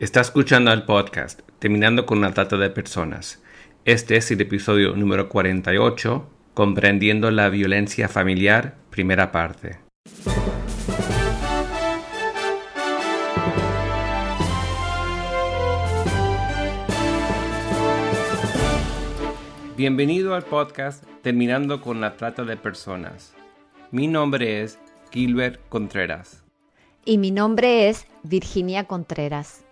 Está escuchando el podcast Terminando con la trata de personas. Este es el episodio número 48, Comprendiendo la violencia familiar, primera parte. Bienvenido al podcast Terminando con la trata de personas. Mi nombre es Gilbert Contreras. Y mi nombre es Virginia Contreras.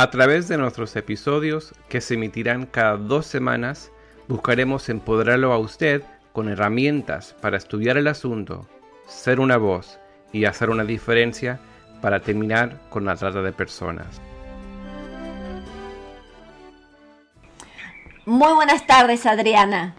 A través de nuestros episodios, que se emitirán cada dos semanas, buscaremos empoderarlo a usted con herramientas para estudiar el asunto, ser una voz y hacer una diferencia para terminar con la trata de personas. Muy buenas tardes, Adriana.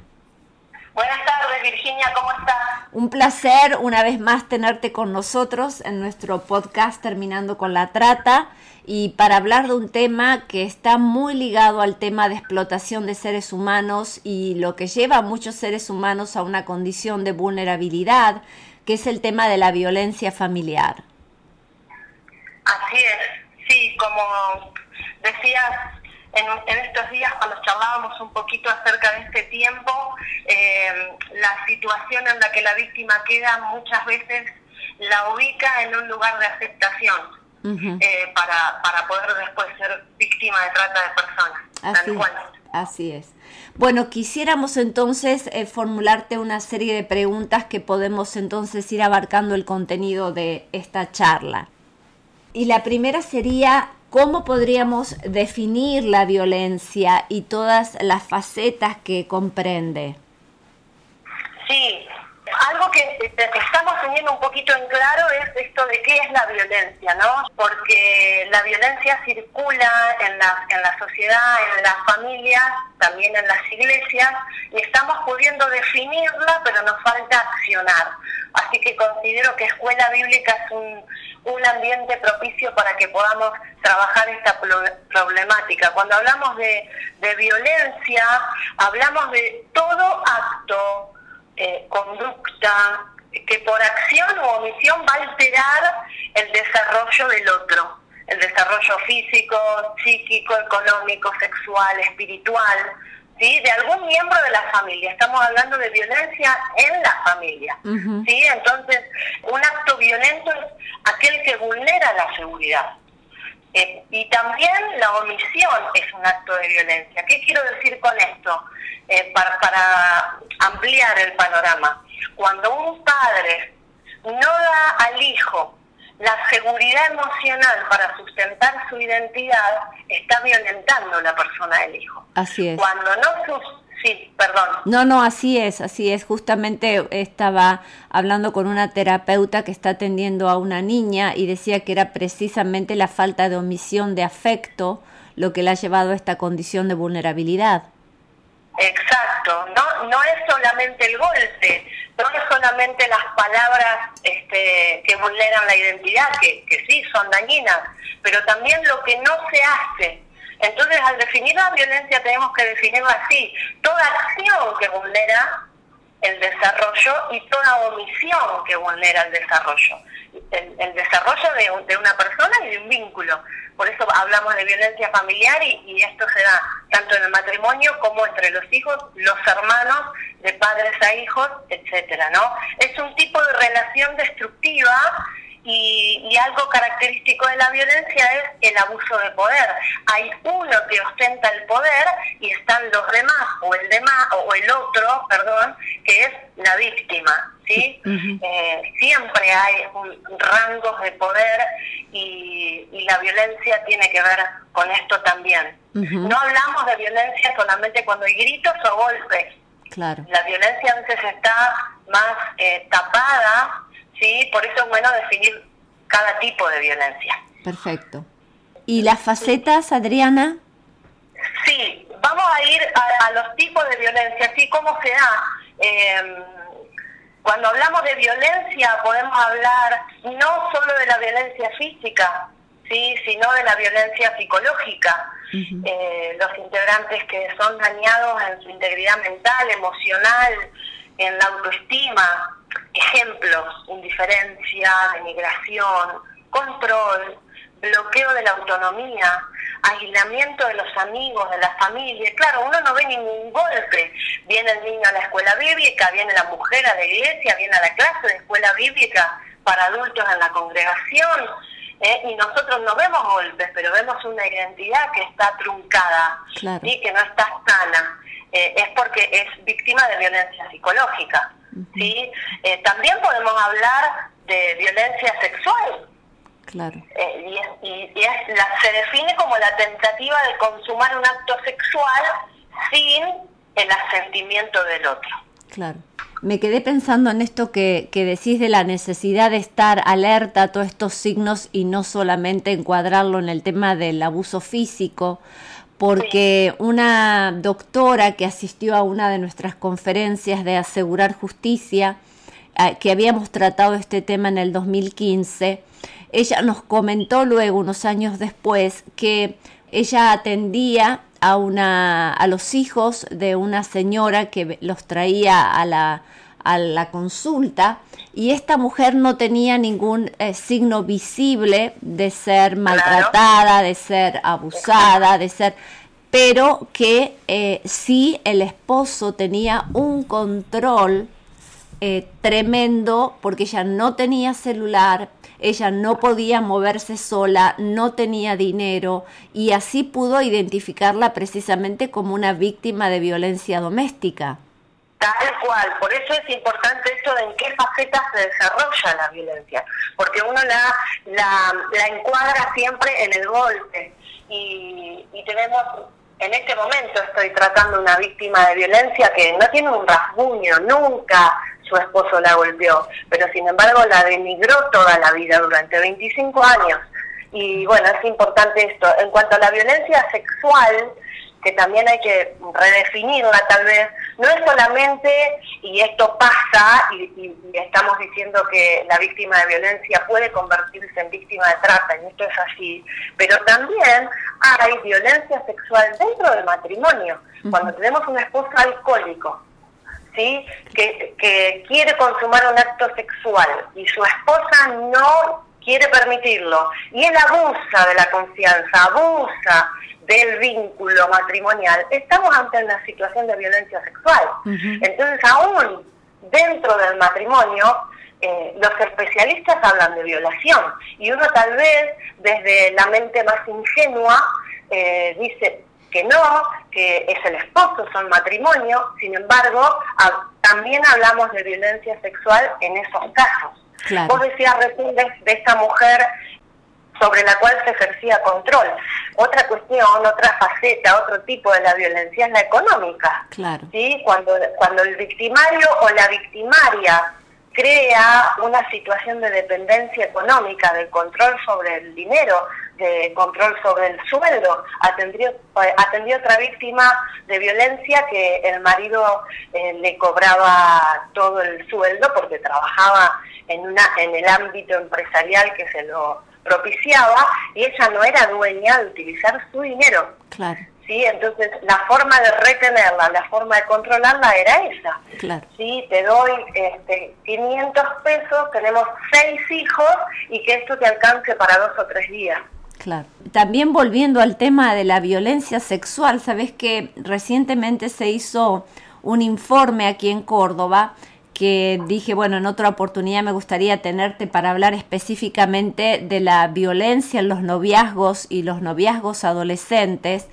Buenas tardes, Virginia, ¿cómo estás? Un placer una vez más tenerte con nosotros en nuestro podcast Terminando con la Trata y para hablar de un tema que está muy ligado al tema de explotación de seres humanos y lo que lleva a muchos seres humanos a una condición de vulnerabilidad, que es el tema de la violencia familiar. Así es, sí, como decías en, estos días cuando charlábamos un poquito acerca de este tiempo, eh, la situación en la que la víctima queda muchas veces la ubica en un lugar de aceptación eh, para, para poder después ser víctima de trata de personas. Así, así es. Bueno, quisiéramos entonces eh, formularte una serie de preguntas que podemos entonces ir abarcando el contenido de esta charla. Y la primera sería, ¿cómo podríamos definir la violencia y todas las facetas que comprende? Sí, algo que estamos teniendo un poquito en claro es esto de qué es la violencia, ¿no? Porque la violencia circula en la, en la sociedad, en las familias, también en las iglesias, y estamos pudiendo definirla, pero nos falta accionar. Así que considero que escuela bíblica es un, un ambiente propicio para que podamos trabajar esta problemática. Cuando hablamos de, de violencia, hablamos de todo acto, eh, conducta que por acción u omisión va a alterar el desarrollo del otro, el desarrollo físico, psíquico, económico, sexual, espiritual, ¿sí? de algún miembro de la familia. Estamos hablando de violencia en la familia. ¿sí? Entonces, un acto violento es aquel que vulnera la seguridad. Eh, y también la omisión es un acto de violencia. ¿Qué quiero decir con esto? Eh, para, ampliar el panorama. Cuando un padre no da al hijo la seguridad emocional para sustentar su identidad, está violentando la persona del hijo. Así es. Cuando no Sí, perdón. No, no, así es, así es. Justamente estaba hablando con una terapeuta que está atendiendo a una niña y decía que era precisamente la falta de omisión de afecto lo que le ha llevado a esta condición de vulnerabilidad. Exacto, no, no es solamente el golpe, no es solamente las palabras este, que vulneran la identidad, que, que sí son dañinas, pero también lo que no se hace. Entonces, al definir la violencia tenemos que definirla así, toda acción que vulnera el desarrollo y toda omisión que vulnera el desarrollo. El, desarrollo de, de, una persona y de un vínculo. Por eso hablamos de violencia familiar y, y, esto se da tanto en el matrimonio como entre los hijos, los hermanos, de padres a hijos, etcétera, ¿no? Es un tipo de relación destructiva y, algo característico de la violencia es el abuso de poder. Hay uno que ostenta el poder y están los demás o el demás o el otro, perdón, que es la víctima. ¿Sí? Eh, siempre hay un, rangos de poder y, la violencia tiene que ver con esto también. No hablamos de violencia solamente cuando hay gritos o golpes. Claro. La violencia a veces está más eh, tapada ¿sí? Por eso es bueno definir cada tipo de violencia. Perfecto. ¿Y las facetas, Adriana? Sí, vamos a ir a, los tipos de violencia, ¿sí? ¿Cómo se da? Em, cuando hablamos de violencia podemos hablar no solo de la violencia física, ¿sí? sino de la violencia psicológica. Eh, los integrantes que son dañados en su integridad mental, emocional, en la autoestima, ejemplos, indiferencia, denigración, control, bloqueo de la autonomía, aislamiento de los amigos, de la familia. Claro, uno no ve ningún golpe. Viene el niño a la escuela bíblica, viene la mujer a la iglesia, viene a la clase de escuela bíblica para adultos en la congregación. ¿eh? Y nosotros no vemos golpes, pero vemos una identidad que está truncada, y que no está sana. Eh, es porque es víctima de violencia psicológica. ¿sí? Eh, también podemos hablar de violencia sexual. Claro. Eh, y, se define como la tentativa de consumar un acto sexual sin el asentimiento del otro. Claro. Me quedé pensando en esto que, que decís de la necesidad de estar alerta a todos estos signos y no solamente encuadrarlo en el tema del abuso físico, porque una doctora que asistió a una de nuestras conferencias de asegurar justicia, eh, que habíamos tratado este tema en el 2015, ella nos comentó luego, unos años después, que ella atendía a, una, a los hijos de una señora que los traía a la, a la consulta y esta mujer no tenía ningún eh, signo visible de ser maltratada, de ser abusada, de ser pero que eh, sí el esposo tenía un control eh, tremendo porque ella no tenía celular, ella no podía moverse sola, no tenía dinero y así pudo identificarla precisamente como una víctima de violencia doméstica. Tal cual, por eso es importante esto de en qué facetas se desarrolla la violencia, porque uno la, la, encuadra siempre en el golpe y, y tenemos, en este momento estoy tratando una víctima de violencia que no tiene un rasguño, nunca su esposo la golpeó, pero sin embargo la denigró toda la vida durante 25 años. Y bueno, es importante esto. En cuanto a la violencia sexual, que también hay que redefinirla tal vez, no es solamente, y esto pasa, y, estamos diciendo que la víctima de violencia puede convertirse en víctima de trata, y esto es así, pero también hay violencia sexual dentro del matrimonio, cuando tenemos un esposo alcohólico, ¿sí? que, que quiere consumar un acto sexual y su esposa no quiere permitirlo, y él abusa de la confianza, abusa del vínculo matrimonial, estamos ante una situación de violencia sexual. Entonces, aún dentro del matrimonio, eh, los especialistas hablan de violación y uno tal vez desde la mente más ingenua eh, dice que no, que es el esposo, son matrimonio, sin embargo, también hablamos de violencia sexual en esos casos. Vos decías recién de, esta mujer sobre la cual se ejercía control. Otra cuestión, otra faceta, otro tipo de la violencia es la económica. Claro. ¿sí? Cuando, cuando el victimario o la victimaria crea una situación de dependencia económica, del control sobre el dinero, de control sobre el sueldo. Atendió, atendió otra víctima de violencia que el marido eh, le cobraba todo el sueldo porque trabajaba en, una, en el ámbito empresarial que se lo propiciaba y ella no era dueña de utilizar su dinero. Claro. ¿Sí? Entonces, la forma de retenerla, la forma de controlarla era esa. Claro. ¿Sí? Te doy este, 500 pesos, tenemos seis hijos y que esto te alcance para dos o tres días. Claro. También volviendo al tema de la violencia sexual, sabes que recientemente se hizo un informe aquí en Córdoba que dije, bueno, en otra oportunidad me gustaría tenerte para hablar específicamente de la violencia en los noviazgos y los noviazgos adolescentes.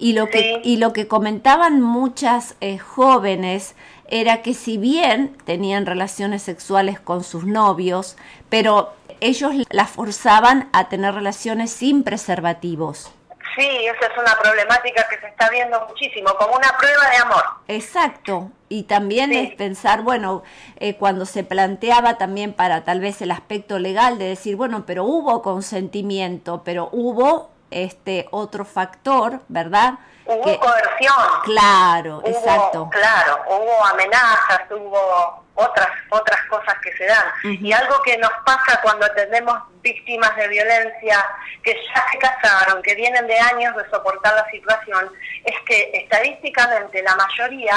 Y lo que, y lo que comentaban muchas eh, jóvenes era que si bien tenían relaciones sexuales con sus novios, pero ellos las forzaban a tener relaciones sin preservativos. Sí, esa es una problemática que se está viendo muchísimo, como una prueba de amor. Exacto, y también es pensar, bueno, eh, cuando se planteaba también para tal vez el aspecto legal de decir, bueno, pero hubo consentimiento, pero hubo este otro factor, ¿verdad? Hubo coerción. Claro, exacto. Claro, hubo amenazas, hubo otras otras cosas que se dan. Y algo que nos pasa cuando tenemos víctimas de violencia que ya se casaron, que vienen de años de soportar la situación, es que estadísticamente la mayoría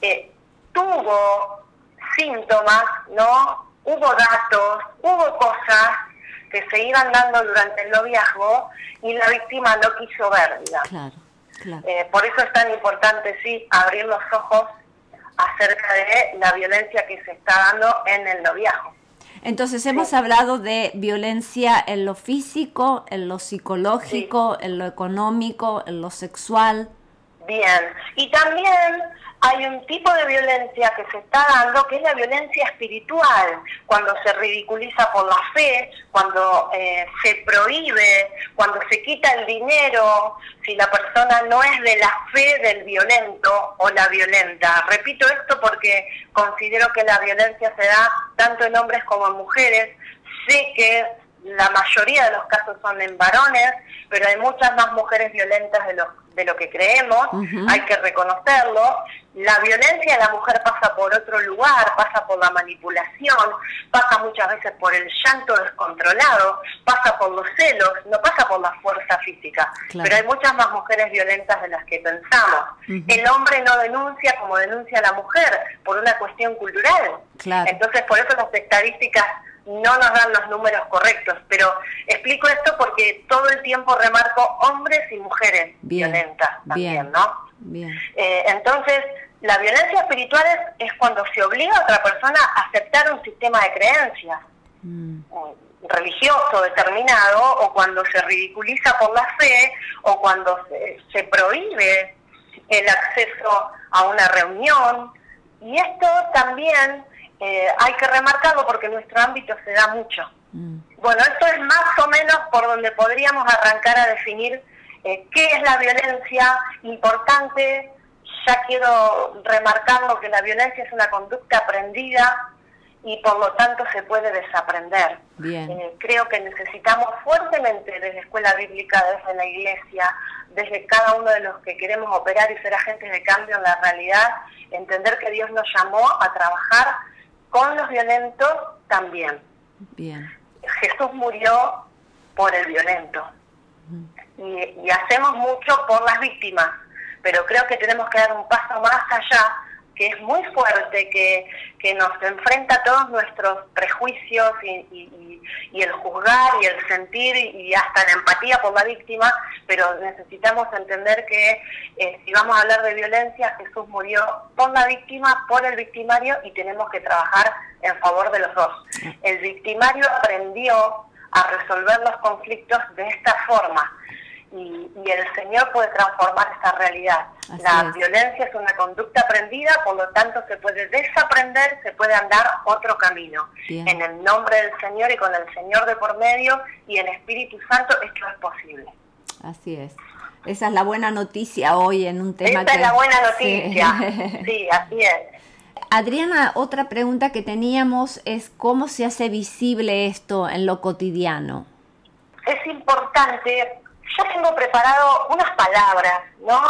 eh, tuvo síntomas, ¿no? Hubo datos, hubo cosas que se iban dando durante el noviazgo y la víctima no quiso ver, digamos. Eh, por eso es tan importante, sí, abrir los ojos acerca de la violencia que se está dando en el noviazgo. Entonces hemos hablado de violencia en lo físico, en lo psicológico, en lo económico, en lo sexual. Bien, y también hay un tipo de violencia que se está dando, que es la violencia espiritual, cuando se ridiculiza por la fe, cuando eh, se prohíbe, cuando se quita el dinero, si la persona no es de la fe del violento o la violenta. Repito esto porque considero que la violencia se da tanto en hombres como en mujeres. Sé que la mayoría de los casos son en varones, pero hay muchas más mujeres violentas de lo, de lo que creemos, hay que reconocerlo. La violencia de la mujer pasa por otro lugar, pasa por la manipulación, pasa muchas veces por el llanto descontrolado, pasa por los celos, no pasa por la fuerza física. Pero hay muchas más mujeres violentas de las que pensamos. El hombre no denuncia como denuncia la mujer, por una cuestión cultural. Entonces, por eso las estadísticas no nos dan los números correctos, pero explico esto porque todo el tiempo remarco hombres y mujeres violentas también, ¿no? Eh, entonces, la violencia espiritual es, cuando se obliga a otra persona a aceptar un sistema de creencias mm. religioso determinado, o cuando se ridiculiza por la fe, o cuando se, se prohíbe el acceso a una reunión. Y esto también eh, hay que remarcarlo porque en nuestro ámbito se da mucho. Mm. Bueno, esto es más o menos por donde podríamos arrancar a definir eh, qué es la violencia importante. Ya quiero remarcarlo que la violencia es una conducta aprendida y por lo tanto se puede desaprender. Eh, creo que necesitamos fuertemente desde Escuela Bíblica, desde la Iglesia, desde cada uno de los que queremos operar y ser agentes de cambio en la realidad, entender que Dios nos llamó a trabajar con los violentos también. Bien. Jesús murió por el violento. y, hacemos mucho por las víctimas, pero creo que tenemos que dar un paso más allá que es muy fuerte, que, que nos enfrenta a todos nuestros prejuicios y, y, el juzgar y el sentir y hasta la empatía por la víctima, pero necesitamos entender que eh, si vamos a hablar de violencia, Jesús murió por la víctima, por el victimario y tenemos que trabajar en favor de los dos. El victimario aprendió a resolver los conflictos de esta forma y, el Señor puede transformar esta realidad. la violencia es una conducta aprendida, por lo tanto se puede desaprender, se puede andar otro camino. En el nombre del Señor y con el Señor de por medio y el Espíritu Santo esto es posible. Así es. Esa es la buena noticia hoy en un tema Esa es la buena noticia. sí, así es. Adriana, otra pregunta que teníamos es cómo se hace visible esto en lo cotidiano. Es importante yo tengo preparado unas palabras, ¿no?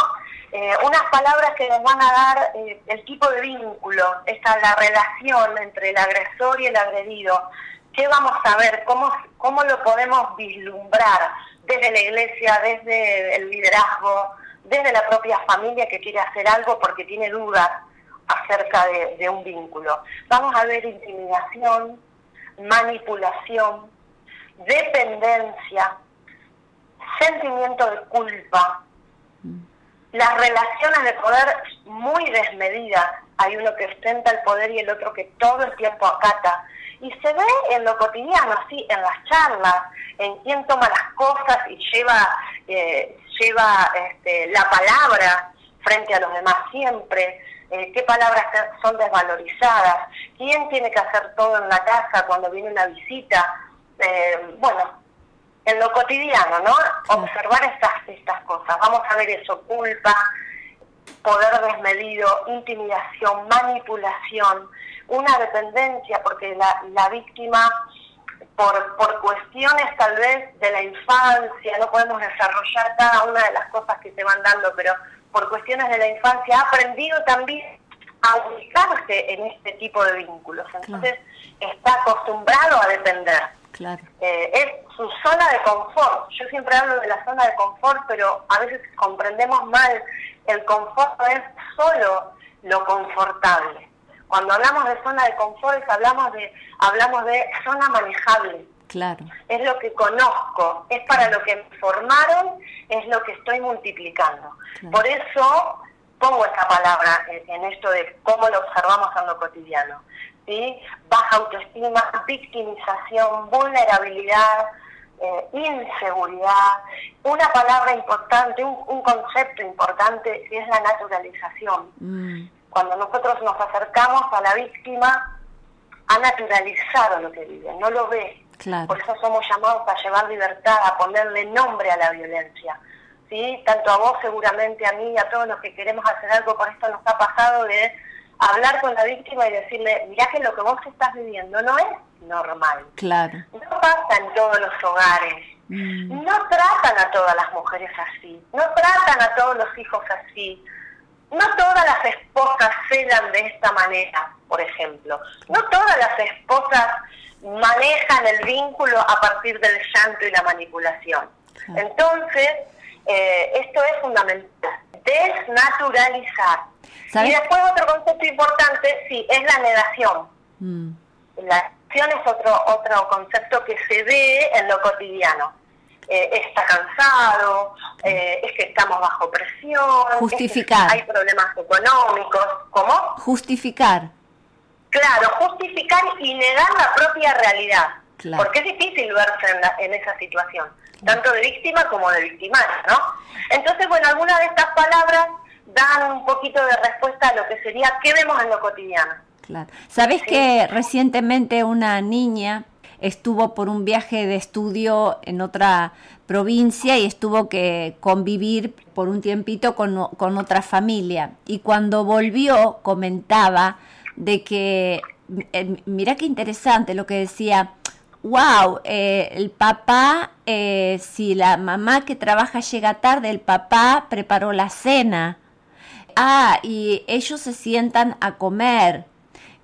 Eh, unas palabras que nos van a dar eh, el tipo de vínculo, esta la relación entre el agresor y el agredido. ¿Qué vamos a ver? ¿Cómo, cómo lo podemos vislumbrar desde la iglesia, desde el liderazgo, desde la propia familia que quiere hacer algo porque tiene dudas acerca de, de un vínculo? Vamos a ver intimidación, manipulación, dependencia, sentimiento de culpa, las relaciones de poder muy desmedidas. Hay uno que ostenta el poder y el otro que todo el tiempo acata. Y se ve en lo cotidiano, así, en las charlas, en quién toma las cosas y lleva, eh, lleva este, la palabra frente a los demás siempre, eh, qué palabras son desvalorizadas, quién tiene que hacer todo en la casa cuando viene una visita. Eh, bueno, en lo cotidiano, ¿no? Observar estas, estas cosas. Vamos a ver eso, culpa, poder desmedido, intimidación, manipulación, una dependencia, porque la, la víctima, por, por cuestiones tal vez de la infancia, no podemos desarrollar cada una de las cosas que se van dando, pero por cuestiones de la infancia ha aprendido también a ubicarse en este tipo de vínculos. Entonces está acostumbrado a depender. Eh, es su zona de confort. Yo siempre hablo de la zona de confort, pero a veces comprendemos mal. El confort es solo lo confortable. Cuando hablamos de zona de confort, hablamos de, hablamos de zona manejable. Claro. Es lo que conozco, es para lo que me formaron, es lo que estoy multiplicando. Por eso pongo esta palabra en, esto de cómo lo observamos en lo cotidiano. ¿Sí? Baja autoestima, victimización, vulnerabilidad, eh, inseguridad. Una palabra importante, un, concepto importante es la naturalización. Mm. Cuando nosotros nos acercamos a la víctima, ha naturalizado lo que vive, no lo ve. Por eso somos llamados a llevar libertad, a ponerle nombre a la violencia. ¿sí? Tanto a vos seguramente, a mí a todos los que queremos hacer algo con esto nos ha pasado de hablar con la víctima y decirle, mirá que lo que vos estás viviendo no es normal. Claro. No pasa en todos los hogares. Mm. No tratan a todas las mujeres así. No tratan a todos los hijos así. No todas las esposas celan de esta manera, por ejemplo. No todas las esposas manejan el vínculo a partir del llanto y la manipulación. Entonces, eh, esto es fundamental, desnaturalizar. Y después otro concepto importante, sí, es la negación. Mm. La negación es otro, otro concepto que se ve en lo cotidiano. Eh, está cansado, eh, es que estamos bajo presión, justificar. hay problemas económicos, ¿cómo? Justificar. Claro, justificar y negar la propia realidad, porque es difícil verse en, esa situación, tanto de víctima como de victimaria, ¿no? Entonces, bueno, algunas de estas palabras dan un poquito de respuesta a lo que sería qué vemos en lo cotidiano. Claro. ¿Sabes que recientemente una niña estuvo por un viaje de estudio en otra provincia y estuvo que convivir por un tiempito con, con otra familia. Y cuando volvió comentaba de que, eh, mira qué interesante lo que decía, wow, eh, el papá, eh, si la mamá que trabaja llega tarde, el papá preparó la cena. Ah, y ellos se sientan a comer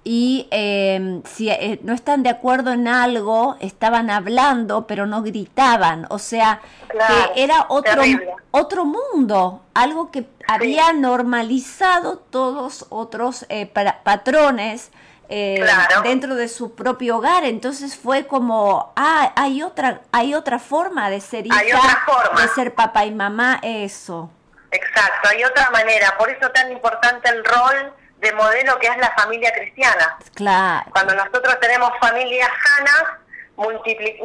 y em, si eh, no están de acuerdo en algo, estaban hablando, pero no gritaban. O sea, que era otro, otro mundo, algo que había normalizado todos otros patrones eh, dentro de su propio hogar. Entonces fue como, ah, hay otra, hay otra forma de ser hija, de ser papá y mamá, eso. Exacto, hay otra manera. Por eso tan importante el rol de modelo que es la familia cristiana. Claro. Cuando nosotros tenemos familias sanas,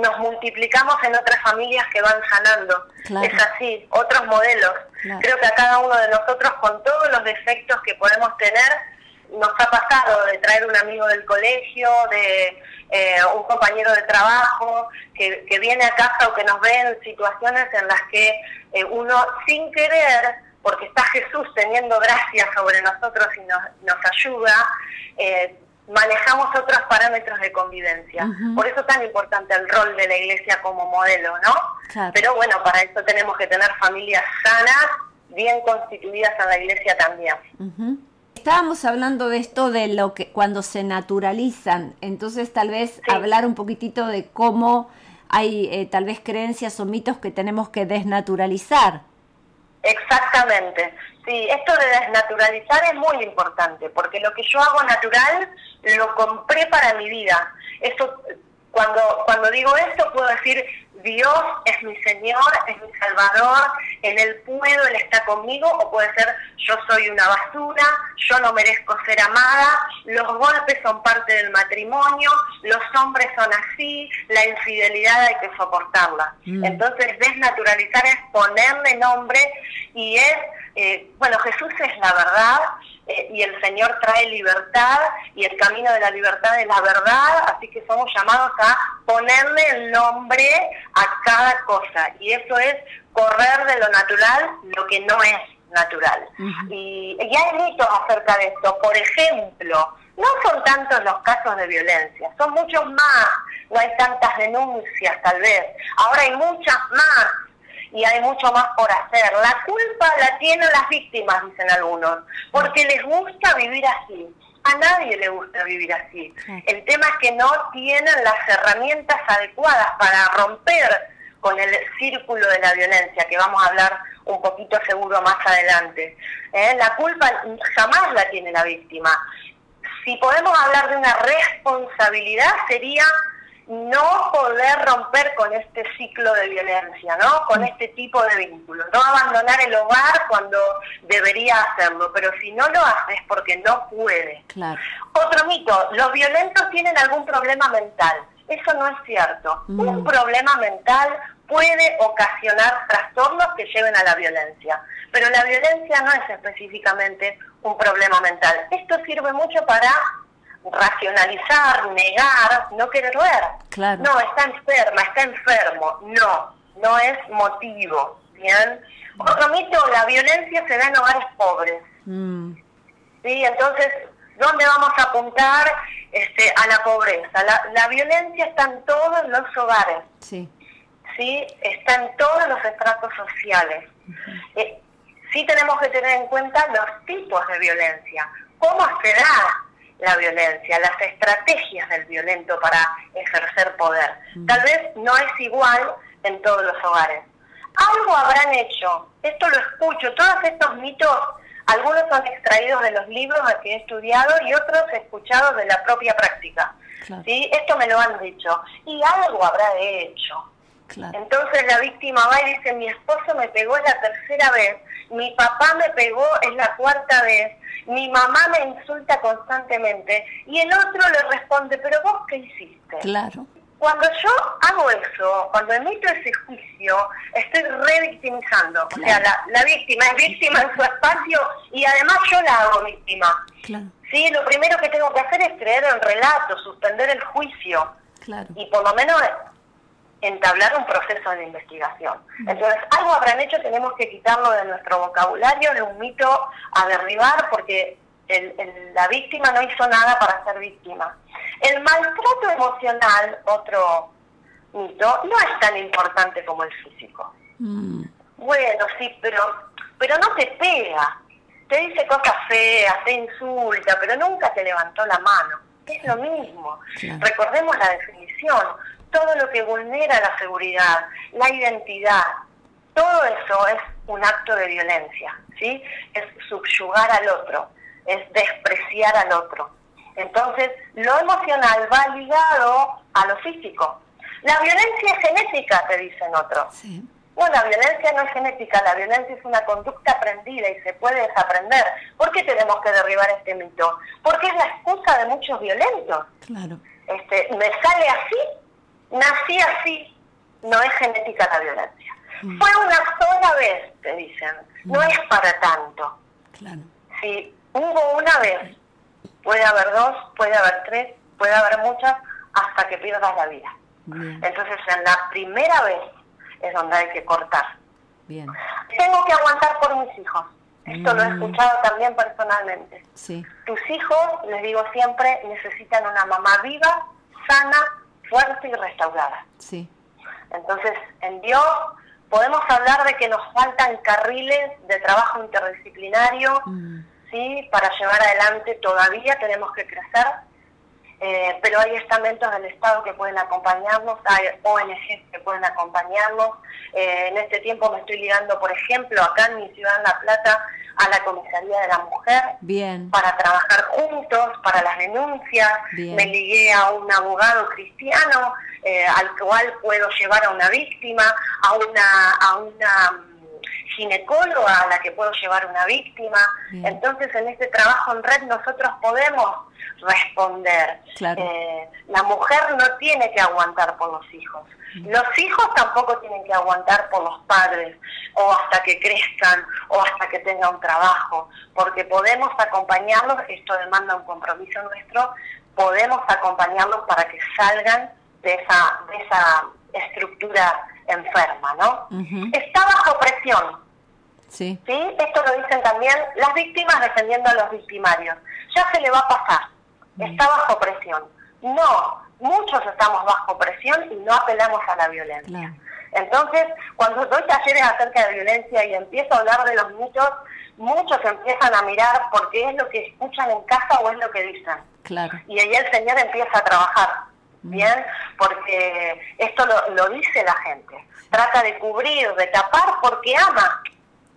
nos multiplicamos en otras familias que van sanando. Es así, otros modelos. Creo que a cada uno de nosotros, con todos los defectos que podemos tener, nos ha pasado de traer un amigo del colegio, de eh, un compañero de trabajo, que, viene a casa o que nos ve en situaciones en las que eh, uno sin querer porque está Jesús teniendo gracia sobre nosotros y nos, nos ayuda, eh, manejamos otros parámetros de convivencia. Por eso es tan importante el rol de la iglesia como modelo, ¿no? Pero bueno, para eso tenemos que tener familias sanas, bien constituidas en la iglesia también. Estábamos hablando de esto de lo que cuando se naturalizan, entonces tal vez hablar un poquitito de cómo hay eh, tal vez creencias o mitos que tenemos que desnaturalizar. Exactamente. Sí, esto de desnaturalizar es muy importante, porque lo que yo hago natural lo compré para mi vida. Eso, cuando, cuando digo esto, puedo decir, Dios es mi Señor, es mi Salvador, en Él puedo, Él está conmigo, o puede ser yo soy una basura, yo no merezco ser amada, los golpes son parte del matrimonio, los hombres son así, la infidelidad hay que soportarla. Mm. Entonces desnaturalizar es ponerle nombre y es, eh, bueno, Jesús es la verdad, eh, y el Señor trae libertad y el camino de la libertad es la verdad, así que somos llamados a ponerle el nombre a cada cosa. Y eso es correr de lo natural lo que no es natural. y, y hay mitos acerca de esto, por ejemplo, no son tantos los casos de violencia, son muchos más, no hay tantas denuncias tal vez, ahora hay muchas más y hay mucho más por hacer. La culpa la tienen las víctimas, dicen algunos, porque les gusta vivir así. A nadie le gusta vivir así. El tema es que no tienen las herramientas adecuadas para romper con el círculo de la violencia, que vamos a hablar un poquito seguro más adelante. ¿Eh? La culpa jamás la tiene la víctima. Si podemos hablar de una responsabilidad, sería no poder romper con este ciclo de violencia, ¿no? Con este tipo de vínculos. No abandonar el hogar cuando debería hacerlo, pero si no lo hace es porque no puede. Claro. Otro mito, los violentos tienen algún problema mental. Eso no es cierto. Un problema mental puede ocasionar trastornos que lleven a la violencia, pero la violencia no es específicamente un problema mental. Esto sirve mucho para racionalizar, negar, no querer ver. No, está enferma, está enfermo. No, no es motivo. ¿bien? Otro mito, la violencia se da en hogares pobres. Mm. ¿Sí? Entonces, ¿dónde vamos a apuntar este, a la pobreza? La, violencia está en todos los hogares. Sí. ¿Sí? Está en todos los estratos sociales. Eh, sí tenemos que tener en cuenta los tipos de violencia. ¿Cómo se da la violencia, las estrategias del violento para ejercer poder. Tal vez no es igual en todos los hogares. Algo habrán hecho, esto lo escucho, todos estos mitos, algunos son extraídos de los libros que he estudiado y otros escuchados de la propia práctica. ¿sí? Esto me lo han dicho. Y algo habrá hecho. Entonces la víctima va y dice, mi esposo me pegó la tercera vez, mi papá me pegó es la cuarta vez, mi mamá me insulta constantemente y el otro le responde, pero vos qué hiciste. Claro. Cuando yo hago eso, cuando emito ese juicio, estoy revictimizando. O sea, la, víctima es víctima en su espacio y además yo la hago víctima. Claro. Sí, lo primero que tengo que hacer es creer el relato, suspender el juicio. Claro. Y por lo menos entablar un proceso de investigación. Entonces, algo habrán hecho, tenemos que quitarlo de nuestro vocabulario, de un mito a derribar, porque la víctima no hizo nada para ser víctima. El maltrato emocional, otro mito, no es tan importante como el físico. Mm. Bueno, sí, pero, pero no te pega. Te dice cosas feas, te insulta, pero nunca te levantó la mano. Es lo mismo. Recordemos la definición todo lo que vulnera la seguridad, la identidad, todo eso es un acto de violencia, ¿sí? Es subyugar al otro, es despreciar al otro. Entonces, lo emocional va ligado a lo físico. La violencia es genética, te dicen otros. Sí. No, la violencia no es genética, la violencia es una conducta aprendida y se puede desaprender. ¿Por qué tenemos que derribar este mito? Porque es la excusa de muchos violentos. Claro. Este, me sale así nací así, no es genética la violencia. Mm. Fue una sola vez, te dicen, no mm. es para tanto. Claro. Si hubo una vez, puede haber dos, puede haber tres, puede haber muchas, hasta que pierdas la vida. Entonces, en la primera vez es donde hay que cortar. Bien. Tengo que aguantar por mis hijos. Esto lo he mm. escuchado también personalmente. Sí. Tus hijos, les digo siempre, necesitan una mamá viva, sana, fuerte y restaurada. Sí. Entonces, en Dios podemos hablar de que nos faltan carriles de trabajo interdisciplinario, mm. ¿sí? Para llevar adelante todavía tenemos que crecer, eh, pero hay estamentos del Estado que pueden acompañarnos, hay ONGs que pueden acompañarnos. Eh, en este tiempo me estoy ligando, por ejemplo, acá en mi ciudad, en La Plata, a la Comisaría de la Mujer Bien. para trabajar juntos, para las denuncias. Me ligué a un abogado cristiano eh, al cual puedo llevar a una víctima, a una, a una ginecóloga a la que puedo llevar una víctima. Entonces, en este trabajo en red nosotros podemos responder. Eh, la mujer no tiene que aguantar por los hijos. Los hijos tampoco tienen que aguantar por los padres o hasta que crezcan o hasta que tengan un trabajo, porque podemos acompañarlos, esto demanda un compromiso nuestro, podemos acompañarlos para que salgan de esa, de esa estructura enferma, ¿no? Está bajo presión. Sí. sí. Esto lo dicen también las víctimas defendiendo a los victimarios. Ya se le va a pasar. Está bajo presión. No, muchos estamos bajo presión y no apelamos a la violencia. Entonces, cuando doy talleres acerca de violencia y empiezo a hablar de los mitos, muchos empiezan a mirar porque es lo que escuchan en casa o es lo que dicen. Claro. Y ahí el Señor empieza a trabajar. ¿Bien? Porque esto lo, dice la gente. Trata de cubrir, de tapar porque ama.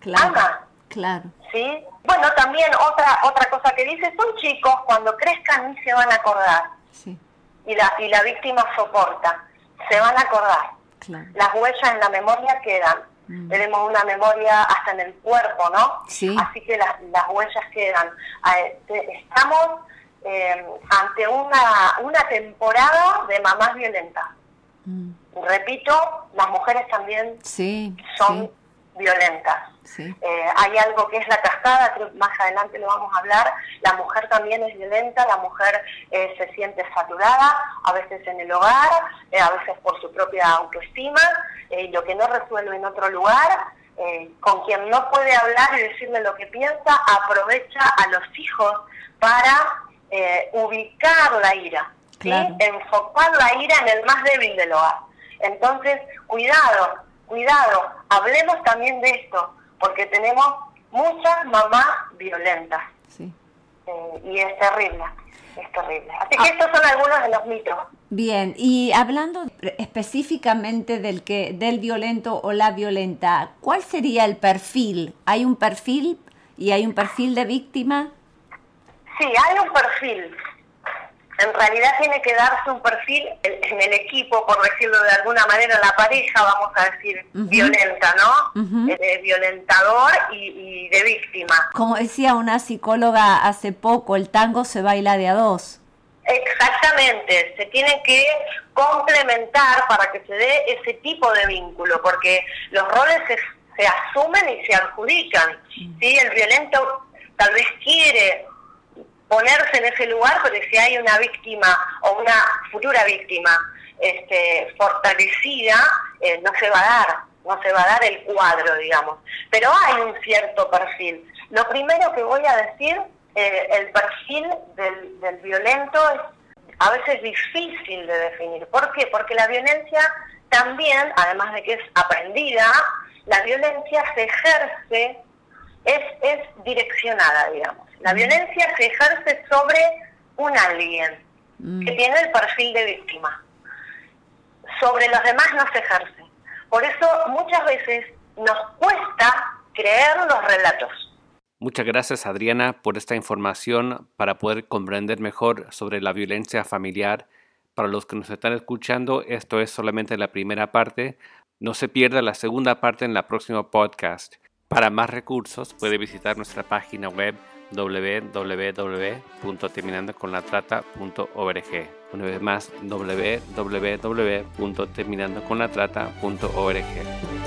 Claro. Ama. Claro. ¿Sí? Bueno, también otra otra cosa que dice, son chicos, cuando crezcan ni se van a acordar. Sí y la, y la víctima soporta, se van a acordar. Las huellas en la memoria quedan. Mm. Tenemos una memoria hasta en el cuerpo, ¿no? Sí. Así que las, las huellas quedan. Este, estamos eh, ante una, una temporada de mamás violentas. Mm. Repito, las mujeres también son violentas. Eh, hay algo que es la cascada, creo que más adelante lo vamos a hablar. La mujer también es violenta, la mujer eh, se siente saturada, a veces en el hogar, a veces por su propia autoestima, y lo que no resuelve en otro lugar, con quien no puede hablar y decirle lo que piensa, aprovecha a los hijos para eh, ubicar la ira, enfocar la ira en el más débil del hogar. Entonces, cuidado, cuidado, hablemos también de esto, porque tenemos muchas mamás violentas. Eh, y es terrible, es terrible. Así que ah. estos son algunos de los mitos. Bien, y hablando específicamente del que del violento o la violenta, ¿cuál sería el perfil? ¿Hay un perfil y hay un perfil de víctima? Sí, hay un perfil. En realidad tiene que darse un perfil en el equipo, por decirlo de alguna manera, la pareja, vamos a decir, violenta, ¿no? De violentador y, de víctima. Como decía una psicóloga hace poco, el tango se baila de a dos. Exactamente, se tiene que complementar para que se dé ese tipo de vínculo, porque los roles se, se asumen y se adjudican. ¿sí? El violento tal vez quiere ponerse en ese lugar, porque si hay una víctima o una futura víctima este, fortalecida, eh, no se va a dar, no se va a dar el cuadro, digamos. Pero hay un cierto perfil. Lo primero que voy a decir, eh, el perfil del, violento es a veces difícil de definir. ¿Por qué? Porque la violencia también, además de que es aprendida, la violencia se ejerce, es, es direccionada, digamos. La violencia se ejerce sobre un alguien mm. que tiene el perfil de víctima. Sobre los demás no se ejerce. Por eso muchas veces nos cuesta creer los relatos. Muchas gracias Adriana por esta información para poder comprender mejor sobre la violencia familiar. Para los que nos están escuchando, esto es solamente la primera parte. No se pierda la segunda parte en la próxima podcast. Para más recursos puede visitar nuestra página web www.terminandoconlatrata.org. Una vez más, www.terminandoconlatrata.org.